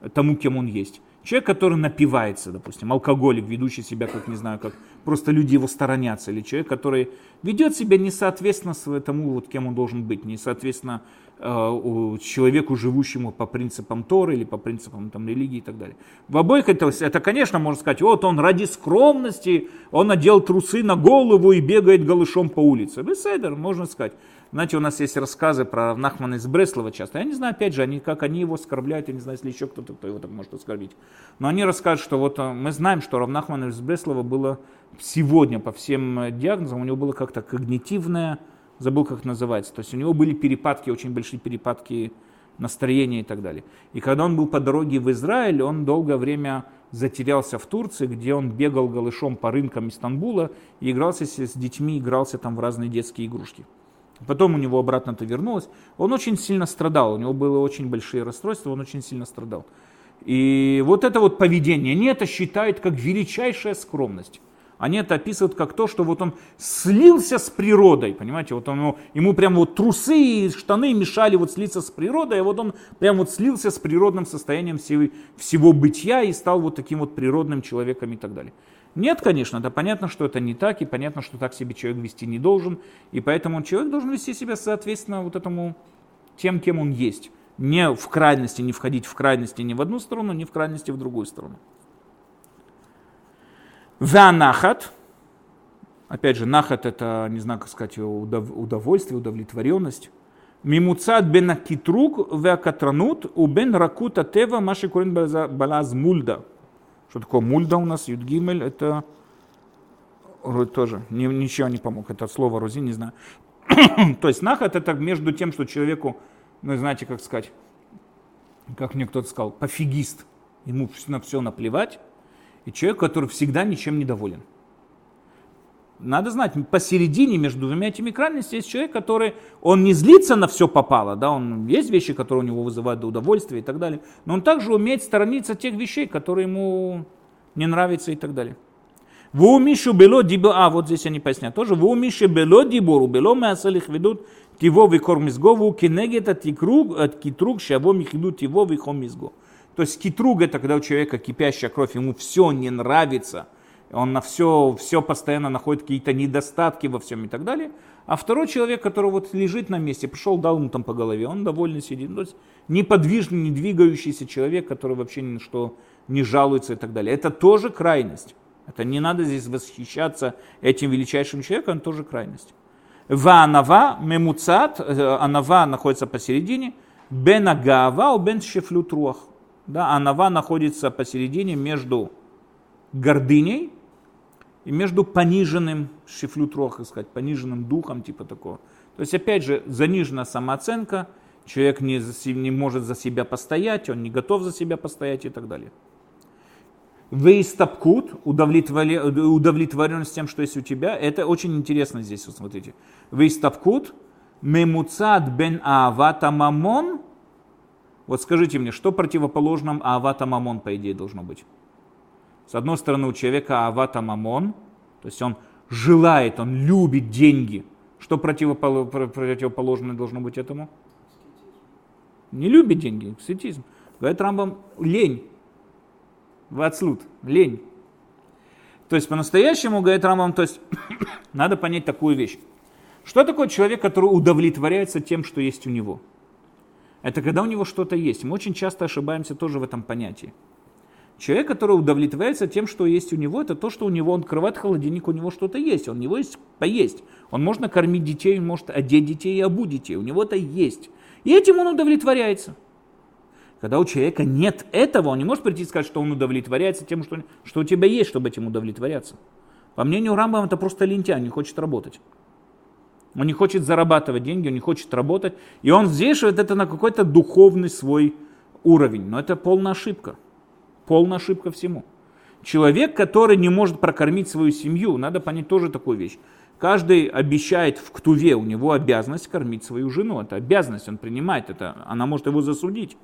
э, тому, кем он есть. Человек, который напивается, допустим, алкоголик, ведущий себя, как не знаю, как просто люди его сторонятся, или человек, который ведет себя не соответственно сво- тому, вот, кем он должен быть, не соответственно э, человеку, живущему по принципам Торы или по принципам там, религии и так далее. В обоих это, это, конечно, можно сказать, вот он ради скромности, он надел трусы на голову и бегает голышом по улице. Беседер, можно сказать. Знаете, у нас есть рассказы про Нахмана из Бреслова часто. Я не знаю, опять же, они, как они его оскорбляют, я не знаю, если еще кто-то, кто его так может оскорбить. Но они рассказывают, что вот э, мы знаем, что Равнахмана из Бреслова было сегодня по всем э, диагнозам, у него было как-то когнитивное, забыл, как называется. То есть у него были перепадки, очень большие перепадки настроение и так далее. И когда он был по дороге в Израиль, он долгое время затерялся в Турции, где он бегал голышом по рынкам Истанбула и игрался с детьми, игрался там в разные детские игрушки. Потом у него обратно это вернулось. Он очень сильно страдал, у него было очень большие расстройства, он очень сильно страдал. И вот это вот поведение, они это считают как величайшая скромность. Они это описывают как то, что вот он слился с природой, понимаете, вот он, ему прям вот трусы и штаны мешали вот слиться с природой, а вот он прям вот слился с природным состоянием всего, всего бытия и стал вот таким вот природным человеком и так далее. Нет, конечно, да понятно, что это не так, и понятно, что так себе человек вести не должен, и поэтому человек должен вести себя соответственно вот этому тем, кем он есть. Не в крайности, не входить в крайности ни в одну сторону, ни в крайности в другую сторону. Ванахат, опять же, нахат это, не знаю, как сказать, удовольствие, удовлетворенность. Мимуцат бен акитрук веакатранут у бен ракута тева маши корин балаз мульда. Что такое мульда у нас? Юдгимель это тоже ни, ничего не помог. Это слово рузи, не знаю. То есть нахат это между тем, что человеку, ну знаете, как сказать, как мне кто-то сказал, пофигист. Ему на все наплевать и человек, который всегда ничем не доволен. Надо знать, посередине между двумя этими крайностями есть человек, который, он не злится на все попало, да, он, есть вещи, которые у него вызывают удовольствие и так далее, но он также умеет сторониться тех вещей, которые ему не нравятся и так далее. В умишу бело дибо, а вот здесь они поясняют тоже, в умише бело дибору, бело мясалих ведут тиво викор мизгову, кенегет от китруг, от китруг, шаво михиду тиво вихом мизго. То есть китруг это когда у человека кипящая кровь, ему все не нравится, он на все, все постоянно находит какие-то недостатки во всем и так далее. А второй человек, который вот лежит на месте, пришел, дал ему там по голове, он довольно сидит. То есть неподвижный, не двигающийся человек, который вообще ни на что не жалуется и так далее. Это тоже крайность. Это не надо здесь восхищаться этим величайшим человеком, это тоже крайность. Ванава, мемуцат, э, анава находится посередине, бен агава, бен шефлют руах. Да, анава находится посередине между гордыней и между пониженным шифлютрох, так сказать, пониженным духом, типа такого. То есть, опять же, занижена самооценка, человек не, не может за себя постоять, он не готов за себя постоять и так далее. Вейстапкут, удовлетворенность тем, что есть у тебя, это очень интересно здесь, вот смотрите. Вейстапкут, мемуцад бен авата мамон, вот скажите мне, что противоположным Авата Мамон, по идее, должно быть? С одной стороны, у человека Авата Мамон, то есть он желает, он любит деньги. Что противоположное должно быть этому? Не любит деньги, аскетизм. Говорит Рамбам, лень. Вацлут, лень. То есть по-настоящему, говорит Рамбам, то есть надо понять такую вещь. Что такое человек, который удовлетворяется тем, что есть у него? Это когда у него что-то есть. Мы очень часто ошибаемся тоже в этом понятии. Человек, который удовлетворяется тем, что есть у него, это то, что у него, он открывает холодильник, у него что-то есть, у него есть поесть. Он может кормить детей, он может одеть детей и обуть детей, у него это есть. И этим он удовлетворяется. Когда у человека нет этого, он не может прийти и сказать, что он удовлетворяется тем, что, что у тебя есть, чтобы этим удовлетворяться. По мнению Рамбама, это просто лентяй, не хочет работать. Он не хочет зарабатывать деньги, он не хочет работать. И он взвешивает это на какой-то духовный свой уровень. Но это полная ошибка. Полная ошибка всему. Человек, который не может прокормить свою семью, надо понять тоже такую вещь. Каждый обещает в ктуве, у него обязанность кормить свою жену. Это обязанность, он принимает это, она может его засудить.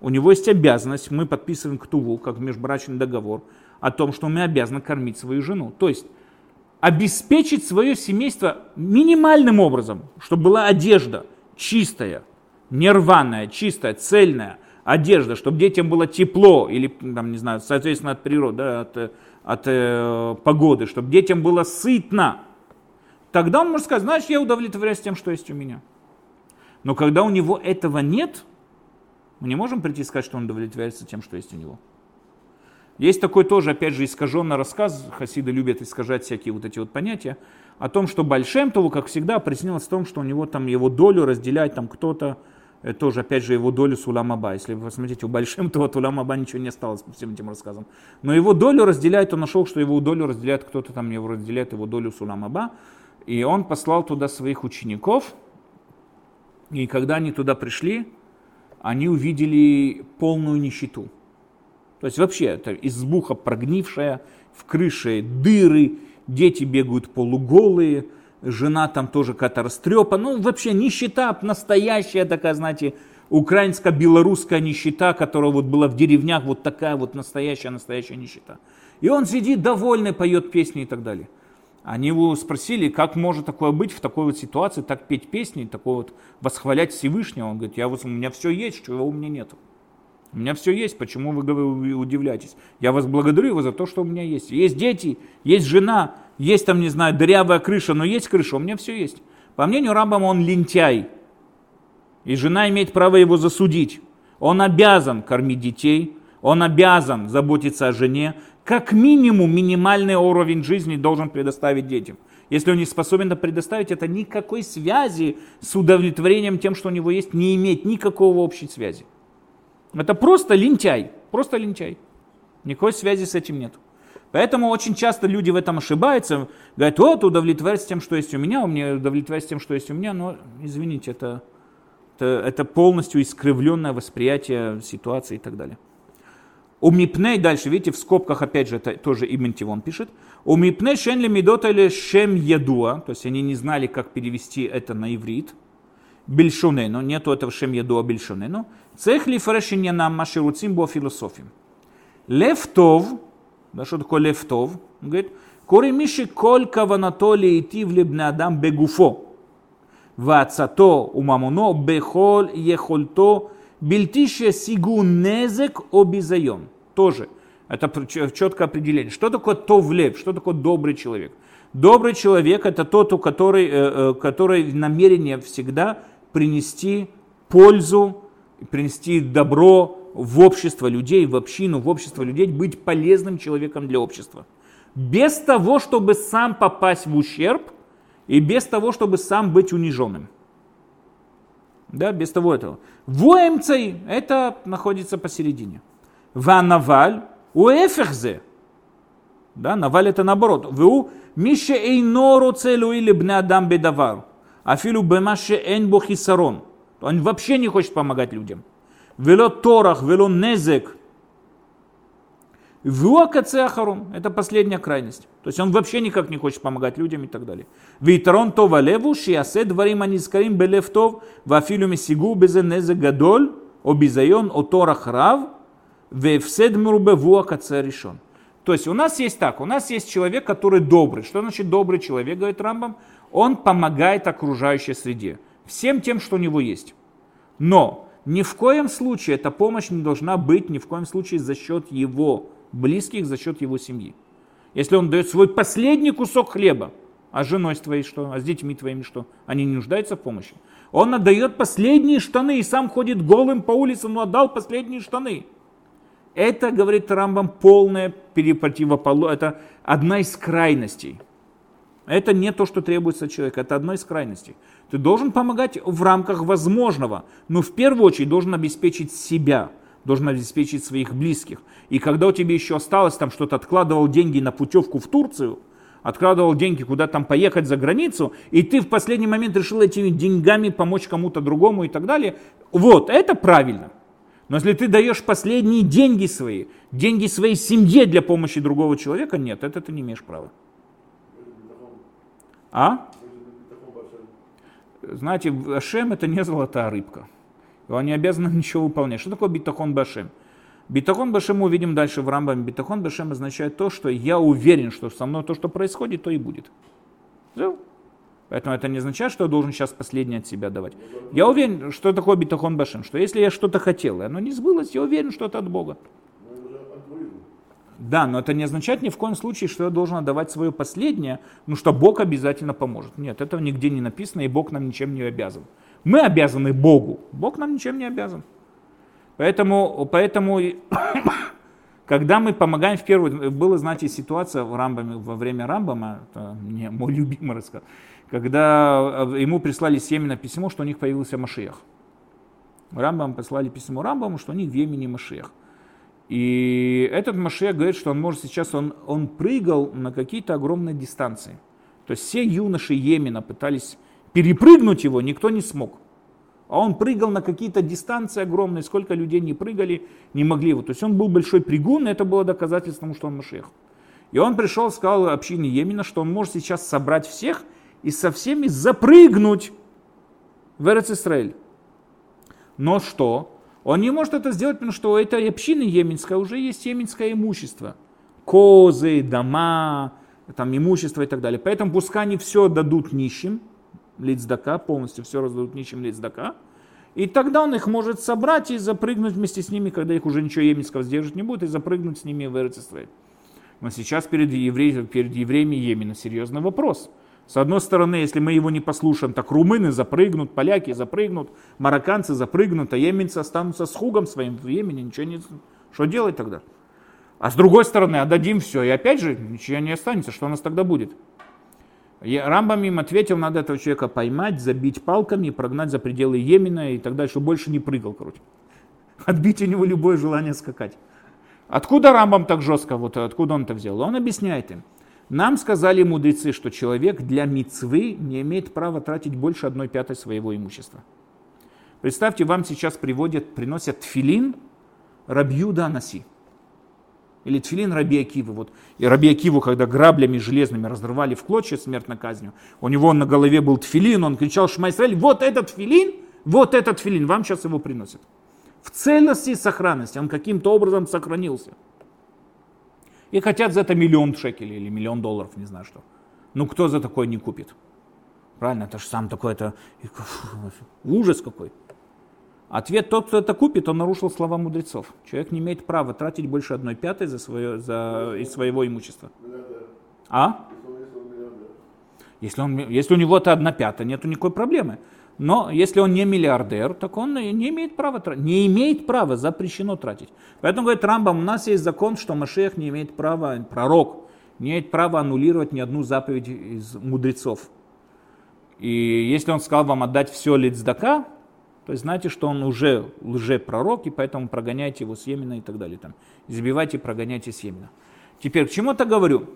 У него есть обязанность, мы подписываем ктуву, как межбрачный договор, о том, что мы обязаны кормить свою жену. То есть обеспечить свое семейство минимальным образом, чтобы была одежда чистая, нерваная, чистая, цельная одежда, чтобы детям было тепло или, там, не знаю, соответственно, от природы, да, от, от э, погоды, чтобы детям было сытно. Тогда он может сказать, значит, я удовлетворяюсь тем, что есть у меня. Но когда у него этого нет, мы не можем прийти и сказать, что он удовлетворяется тем, что есть у него. Есть такой тоже, опять же, искаженный рассказ, хасиды любят искажать всякие вот эти вот понятия, о том, что Большем Тову, как всегда, определилось в том, что у него там его долю разделяет там кто-то, тоже, опять же, его долю с Уламаба. Если вы посмотрите, у Большим Това от Уламаба ничего не осталось по всем этим рассказам. Но его долю разделяет, он нашел, что его долю разделяет кто-то там, его разделяет его долю с Уламаба. И он послал туда своих учеников, и когда они туда пришли, они увидели полную нищету. То есть вообще это избуха прогнившая, в крыше дыры, дети бегают полуголые, жена там тоже какая-то растрепа. Ну вообще нищета настоящая такая, знаете, украинско-белорусская нищета, которая вот была в деревнях, вот такая вот настоящая-настоящая нищета. И он сидит довольный, поет песни и так далее. Они его спросили, как может такое быть в такой вот ситуации, так петь песни, такой вот восхвалять Всевышнего. Он говорит, я вот, у меня все есть, чего у меня нет. У меня все есть, почему вы удивляетесь? Я вас благодарю его за то, что у меня есть. Есть дети, есть жена, есть там, не знаю, дырявая крыша, но есть крыша, у меня все есть. По мнению Рамбама, он лентяй. И жена имеет право его засудить. Он обязан кормить детей, он обязан заботиться о жене, как минимум минимальный уровень жизни должен предоставить детям. Если он не способен это предоставить, это никакой связи с удовлетворением тем, что у него есть, не имеет никакого общей связи. Это просто лентяй, просто лентяй. Никакой связи с этим нет. Поэтому очень часто люди в этом ошибаются, говорят, вот удовлетворяйся тем, что есть у меня, у меня удовлетворяйся тем, что есть у меня, но извините, это, это, это полностью искривленное восприятие ситуации и так далее. У мипней, дальше, видите, в скобках, опять же, это тоже Иментивон пишет. У мипней шен ли медота шем ядуа, то есть они не знали, как перевести это на иврит. Бельшонену, нету этого шем ядуа бельшонену. Цех ли фрешения нам машируцим бо философим. Левтов, да что такое левтов? Он говорит, кори миши коль каванато лейти в лебне адам бегуфо. Вацато умамуно бехол ехольто Бельтище сигу незек обизайон. Тоже. Это четкое определение. Что такое товлев? Что такое добрый человек? Добрый человек это тот, у который, э, э, который намерение всегда принести пользу, принести добро в общество людей, в общину, в общество людей, быть полезным человеком для общества. Без того, чтобы сам попасть в ущерб и без того, чтобы сам быть униженным. Да, без того этого. Воемцей это находится посередине. Ванаваль у эфехзе. Да, наваль это наоборот. Ву мише эйноро целу или бне адам бедавар. Афилу бемаше эн бохисарон. Он вообще не хочет помогать людям. Вело торах, вело незек, Вуакацеахарон – это последняя крайность. То есть он вообще никак не хочет помогать людям и так далее. Витрон това леву, шиасе дворим анискарим белевтов, вафилю месигу безе незе гадоль, обизайон оторах рав, вевсед мрубе вуакацеаришон. То есть у нас есть так, у нас есть человек, который добрый. Что значит добрый человек, говорит Рамбам? Он помогает окружающей среде, всем тем, что у него есть. Но ни в коем случае эта помощь не должна быть ни в коем случае за счет его близких за счет его семьи. Если он дает свой последний кусок хлеба, а женой твоей что, а с детьми твоими что, они не нуждаются в помощи. Он отдает последние штаны и сам ходит голым по улицам, но отдал последние штаны. Это, говорит Рамбам, полное противоположность, это одна из крайностей. Это не то, что требуется человека, это одна из крайностей. Ты должен помогать в рамках возможного, но в первую очередь должен обеспечить себя – должен обеспечить своих близких. И когда у тебя еще осталось там что-то, откладывал деньги на путевку в Турцию, откладывал деньги куда там поехать за границу, и ты в последний момент решил этими деньгами помочь кому-то другому и так далее, вот, это правильно. Но если ты даешь последние деньги свои, деньги своей семье для помощи другого человека, нет, это ты не имеешь права. А? Знаете, Ашем это не золотая рыбка. Он не обязан ничего выполнять. Что такое битахон башем? Битахон башем мы увидим дальше в Рамбаме. Битахон башем означает то, что я уверен, что со мной то, что происходит, то и будет. Поэтому это не означает, что я должен сейчас последнее от себя давать. Я уверен, что такое битахон башем, что если я что-то хотел, и оно не сбылось, я уверен, что это от Бога. Да, но это не означает ни в коем случае, что я должен отдавать свое последнее, ну что Бог обязательно поможет. Нет, этого нигде не написано, и Бог нам ничем не обязан. Мы обязаны Богу, Бог нам ничем не обязан. Поэтому, поэтому когда мы помогаем в первую, было, знаете, ситуация в Рамбаме, во время Рамбама, это мне мой любимый рассказ, когда э, ему прислали семена письмо, что у них появился Машиях. Рамбам послали письмо Рамбаму, что у них в Йемене Машиях. И этот Машиях говорит, что он может сейчас, он, он прыгал на какие-то огромные дистанции. То есть все юноши Йемена пытались перепрыгнуть его никто не смог. А он прыгал на какие-то дистанции огромные, сколько людей не прыгали, не могли его. То есть он был большой прыгун, и это было доказательством, что он Машех. И он пришел, сказал общине Йемена, что он может сейчас собрать всех и со всеми запрыгнуть в Эрец Но что? Он не может это сделать, потому что у этой общины еменской уже есть еменское имущество. Козы, дома, там имущество и так далее. Поэтому пускай они все дадут нищим, лицдака, полностью все раздадут нищим лицдака. И тогда он их может собрать и запрыгнуть вместе с ними, когда их уже ничего еменского сдержать не будет, и запрыгнуть с ними в Эрцистрель. Но сейчас перед, евре... перед евреями Йемена серьезный вопрос. С одной стороны, если мы его не послушаем, так румыны запрыгнут, поляки запрыгнут, марокканцы запрыгнут, а еменцы останутся с хугом своим в Йемене, ничего не... Что делать тогда? А с другой стороны, отдадим все, и опять же ничего не останется, что у нас тогда будет? Рамбам им ответил, надо этого человека поймать, забить палками, прогнать за пределы Йемена и дальше, чтобы больше не прыгал, короче. Отбить у него любое желание скакать. Откуда Рамбам так жестко, вот откуда он это взял? Он объясняет им. Нам сказали мудрецы, что человек для мицвы не имеет права тратить больше одной пятой своего имущества. Представьте, вам сейчас приводят, приносят тфилин Рабьюда Анаси. Или тфилин Раби Акивы. Вот. И Раби Акиву, когда граблями железными разрывали в клочья смертной казнью, у него на голове был тфилин, он кричал Шма Исраэль, вот этот тфилин, вот этот тфилин, вам сейчас его приносят в целости и сохранности. Он каким-то образом сохранился. И хотят за это миллион шекелей или миллион долларов, не знаю что. Ну кто за такое не купит? Правильно, это же сам такой, это ужас какой. Ответ, тот, кто это купит, он нарушил слова мудрецов. Человек не имеет права тратить больше одной пятой за свое, за, из своего имущества. А? Если, он, если у него это одна пятая, нету никакой проблемы. Но если он не миллиардер, так он не имеет права тратить. Не имеет права, запрещено тратить. Поэтому, говорит Рамбам, у нас есть закон, что Машех не имеет права, пророк, не имеет права аннулировать ни одну заповедь из мудрецов. И если он сказал вам отдать все лицдака, то есть знаете, что он уже лжепророк, и поэтому прогоняйте его с Йемена и так далее. Там, избивайте, прогоняйте с Йемена. Теперь, к чему это говорю?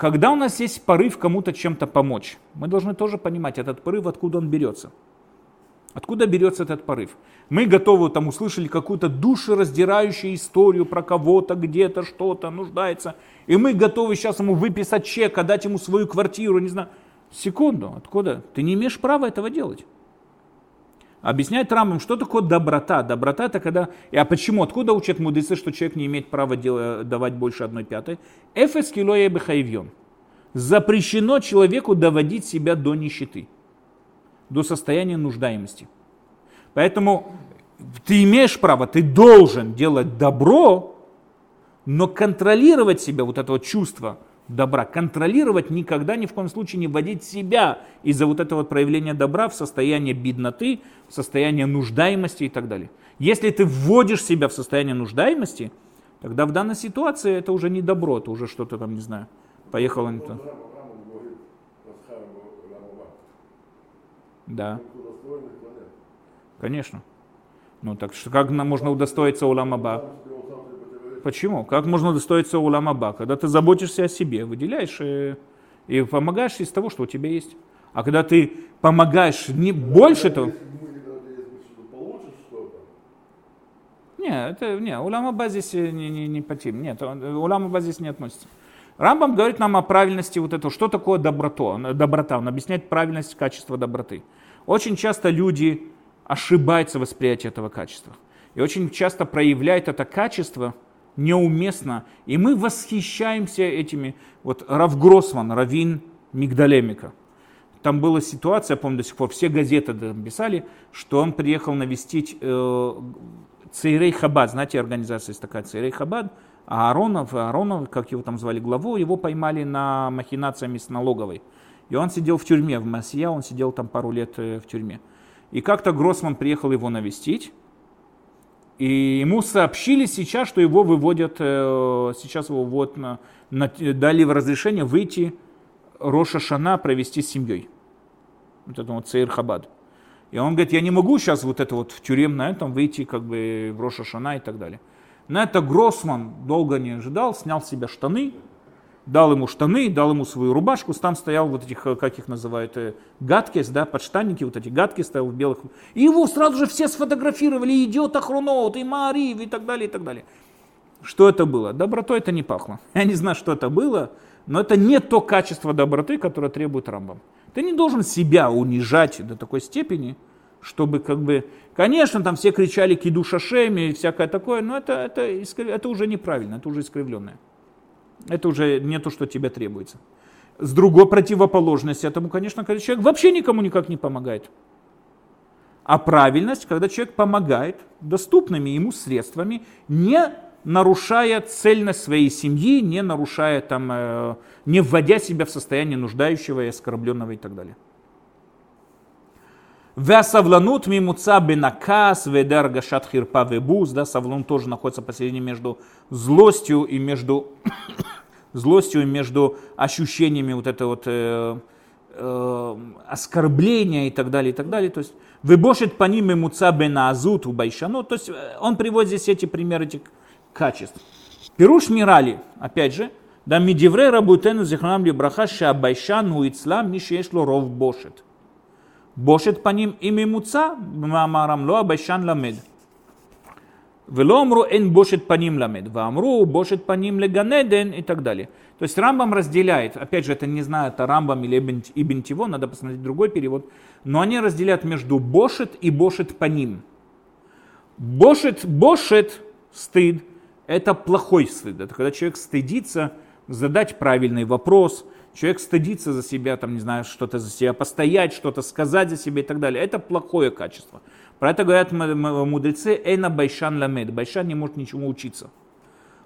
Когда у нас есть порыв кому-то чем-то помочь, мы должны тоже понимать, этот порыв, откуда он берется. Откуда берется этот порыв? Мы готовы, там услышали какую-то душераздирающую историю про кого-то, где-то что-то нуждается, и мы готовы сейчас ему выписать чек, отдать ему свою квартиру, не знаю. Секунду, откуда? Ты не имеешь права этого делать. Объясняет Рамбам, что такое доброта. Доброта это когда... А почему? Откуда учат мудрецы, что человек не имеет права давать больше одной пятой? Эфес килоя. Запрещено человеку доводить себя до нищеты, до состояния нуждаемости. Поэтому ты имеешь право, ты должен делать добро, но контролировать себя, вот этого чувства – добра. Контролировать никогда ни в коем случае не вводить себя из-за вот этого проявления добра в состояние бедноты, в состояние нуждаемости и так далее. Если ты вводишь себя в состояние нуждаемости, тогда в данной ситуации это уже не добро, это уже что-то там, не знаю, поехало не то. Да. Конечно. Ну так что как можно удостоиться уламаба? Почему? Как можно достоиться уламаба? Когда ты заботишься о себе, выделяешь и, э, и помогаешь из того, что у тебя есть. А когда ты помогаешь не больше того... Нет, это не, уламаба здесь не, не, не по тем. Нет, уламаба здесь не относится. Рамбам говорит нам о правильности вот этого, что такое доброто, доброта. Он объясняет правильность качества доброты. Очень часто люди ошибаются в восприятии этого качества. И очень часто проявляют это качество – неуместно. И мы восхищаемся этими. Вот Рав Гроссман, Равин Мигдалемика. Там была ситуация, я помню до сих пор, все газеты писали, что он приехал навестить э, Цейрей Хабад. Знаете, организация есть такая Цейрей Хабад. А Аронов, Аронов, как его там звали, главу, его поймали на махинациями с налоговой. И он сидел в тюрьме, в Масия, он сидел там пару лет э, в тюрьме. И как-то Гроссман приехал его навестить, и ему сообщили сейчас, что его выводят, э, сейчас его вот на, на, дали разрешение выйти Роша Шана провести с семьей. Вот это вот Цейр Хабад. И он говорит, я не могу сейчас вот это вот в тюрем на этом выйти как бы в Роша Шана и так далее. На это Гроссман долго не ожидал, снял с себя штаны, дал ему штаны, дал ему свою рубашку, там стоял вот этих, э, как их называют, э, гадкис, да, подштанники, вот эти гадки стоял в белых. И его сразу же все сфотографировали, идет Ахрунот, и Маарив, и так далее, и так далее. Что это было? Добротой это не пахло. Я не знаю, что это было, но это не то качество доброты, которое требует Рамбам. Ты не должен себя унижать до такой степени, чтобы как бы... Конечно, там все кричали киду шашеми и всякое такое, но это, это, это уже неправильно, это уже искривленное. Это уже не то, что тебе требуется. С другой противоположности этому, конечно, когда человек вообще никому никак не помогает. А правильность, когда человек помогает доступными ему средствами, не нарушая цельность своей семьи, не нарушая там, э, не вводя себя в состояние нуждающего и оскорбленного и так далее. Весавланут мимуца бенакас ведергашат хирпа вебуз. Да, савлун тоже находится посередине между злостью и между злостью и между ощущениями вот этого вот э, э, оскорбления и так далее, и так далее. То есть выбошит по ним мимуца бенаазут у байшану. То есть э, он приводит здесь эти примеры этих качеств. Пируш Мирали, опять же, да мидиврей рабутену зихранам ли браха шабайшан у ицлам мишешло ров бошет. בושת паним и ממוצע, במאמרם לא הביישן למד. ולא אמרו אין בושת פנים למד, ואמרו бошет паним леганеден и так далее. То есть Рамбам разделяет, опять же, это не знаю, это Рамбам или Ибн Тиво, надо посмотреть другой перевод, но они разделяют между бошет и бошет паним. Бошет, бошет, стыд, это плохой стыд, это когда человек стыдится задать правильный вопрос – Человек стыдится за себя, там, не знаю, что-то за себя постоять, что-то сказать за себя и так далее. Это плохое качество. Про это говорят мудрецы, эйна байшан ламед. Байшан не может ничему учиться.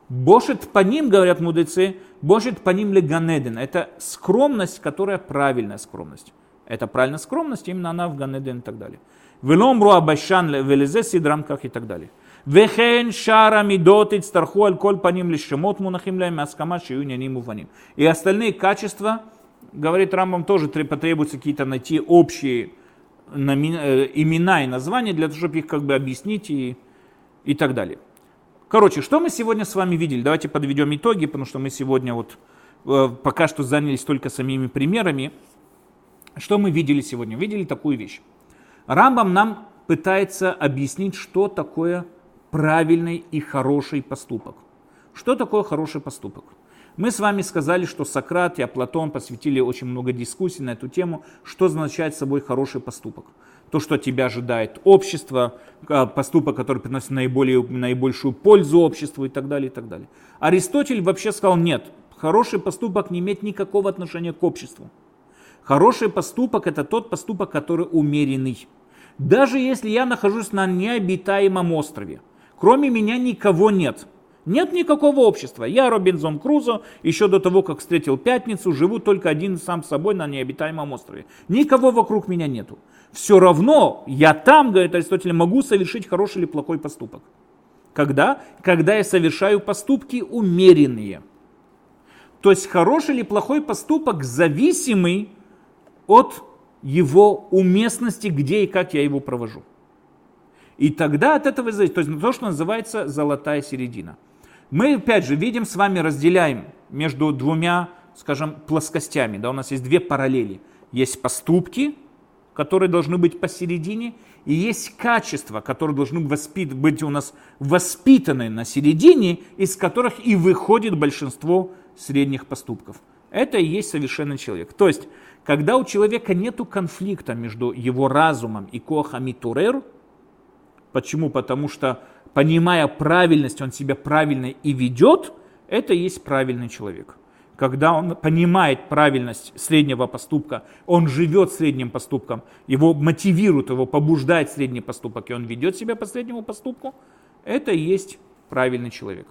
Бошет по ним, говорят мудрецы, бошет по ним леганеден. Это скромность, которая правильная скромность. Это правильная скромность, именно она в Ганеден и так далее. Веломру абайшан велезе сидрамках и так далее. וכן שאר המידות יצטרכו על כל паним לשמות מונחים להם מהסכמה שיהיו עניינים מובנים. И остальные качества, говорит Рамбам, тоже потребуется какие-то найти общие э, имена и названия для того, чтобы их как бы объяснить и, и так далее. Короче, что мы сегодня с вами видели? Давайте подведем итоги, потому что мы сегодня вот э, пока что занялись только самими примерами. Что мы видели сегодня? Видели такую вещь. Рамбам нам пытается объяснить, что такое правильный и хороший поступок. Что такое хороший поступок? Мы с вами сказали, что Сократ и Аплатон посвятили очень много дискуссий на эту тему, что означает собой хороший поступок. То, что тебя ожидает общество, а, поступок, который приносит наиболее, наибольшую пользу обществу и так далее, и так далее. Аристотель вообще сказал, нет, хороший поступок не имеет никакого отношения к обществу. Хороший поступок это тот поступок, который умеренный. Даже если я нахожусь на необитаемом острове, Кроме меня никого нет. Нет никакого общества. Я Робинзон Крузо, еще до того, как встретил пятницу, живу только один сам собой на необитаемом острове. Никого вокруг меня нету. Все равно я там, говорит Аристотель, могу совершить хороший или плохой поступок. Когда? Когда я совершаю поступки умеренные. То есть хороший или плохой поступок зависимый от его уместности, где и как я его провожу. И тогда от этого зависит, то есть то, что называется золотая середина. Мы, опять же, видим, с вами разделяем между двумя, скажем, плоскостями. Да, у нас есть две параллели. Есть поступки, которые должны быть посередине, и есть качества, которые должны воспит, быть у нас воспитаны на середине, из которых и выходит большинство средних поступков. Это и есть совершенный человек. То есть, когда у человека нет конфликта между его разумом и кохами турер, Почему? Потому что, понимая правильность, он себя правильно и ведет, это и есть правильный человек. Когда он понимает правильность среднего поступка, он живет средним поступком, его мотивирует, его побуждает средний поступок, и он ведет себя по среднему поступку, это и есть правильный человек.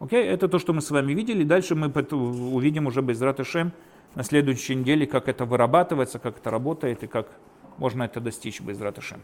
Окей? Это то, что мы с вами видели. Дальше мы увидим уже без Ратышем на следующей неделе, как это вырабатывается, как это работает и как можно это достичь без Ратышем.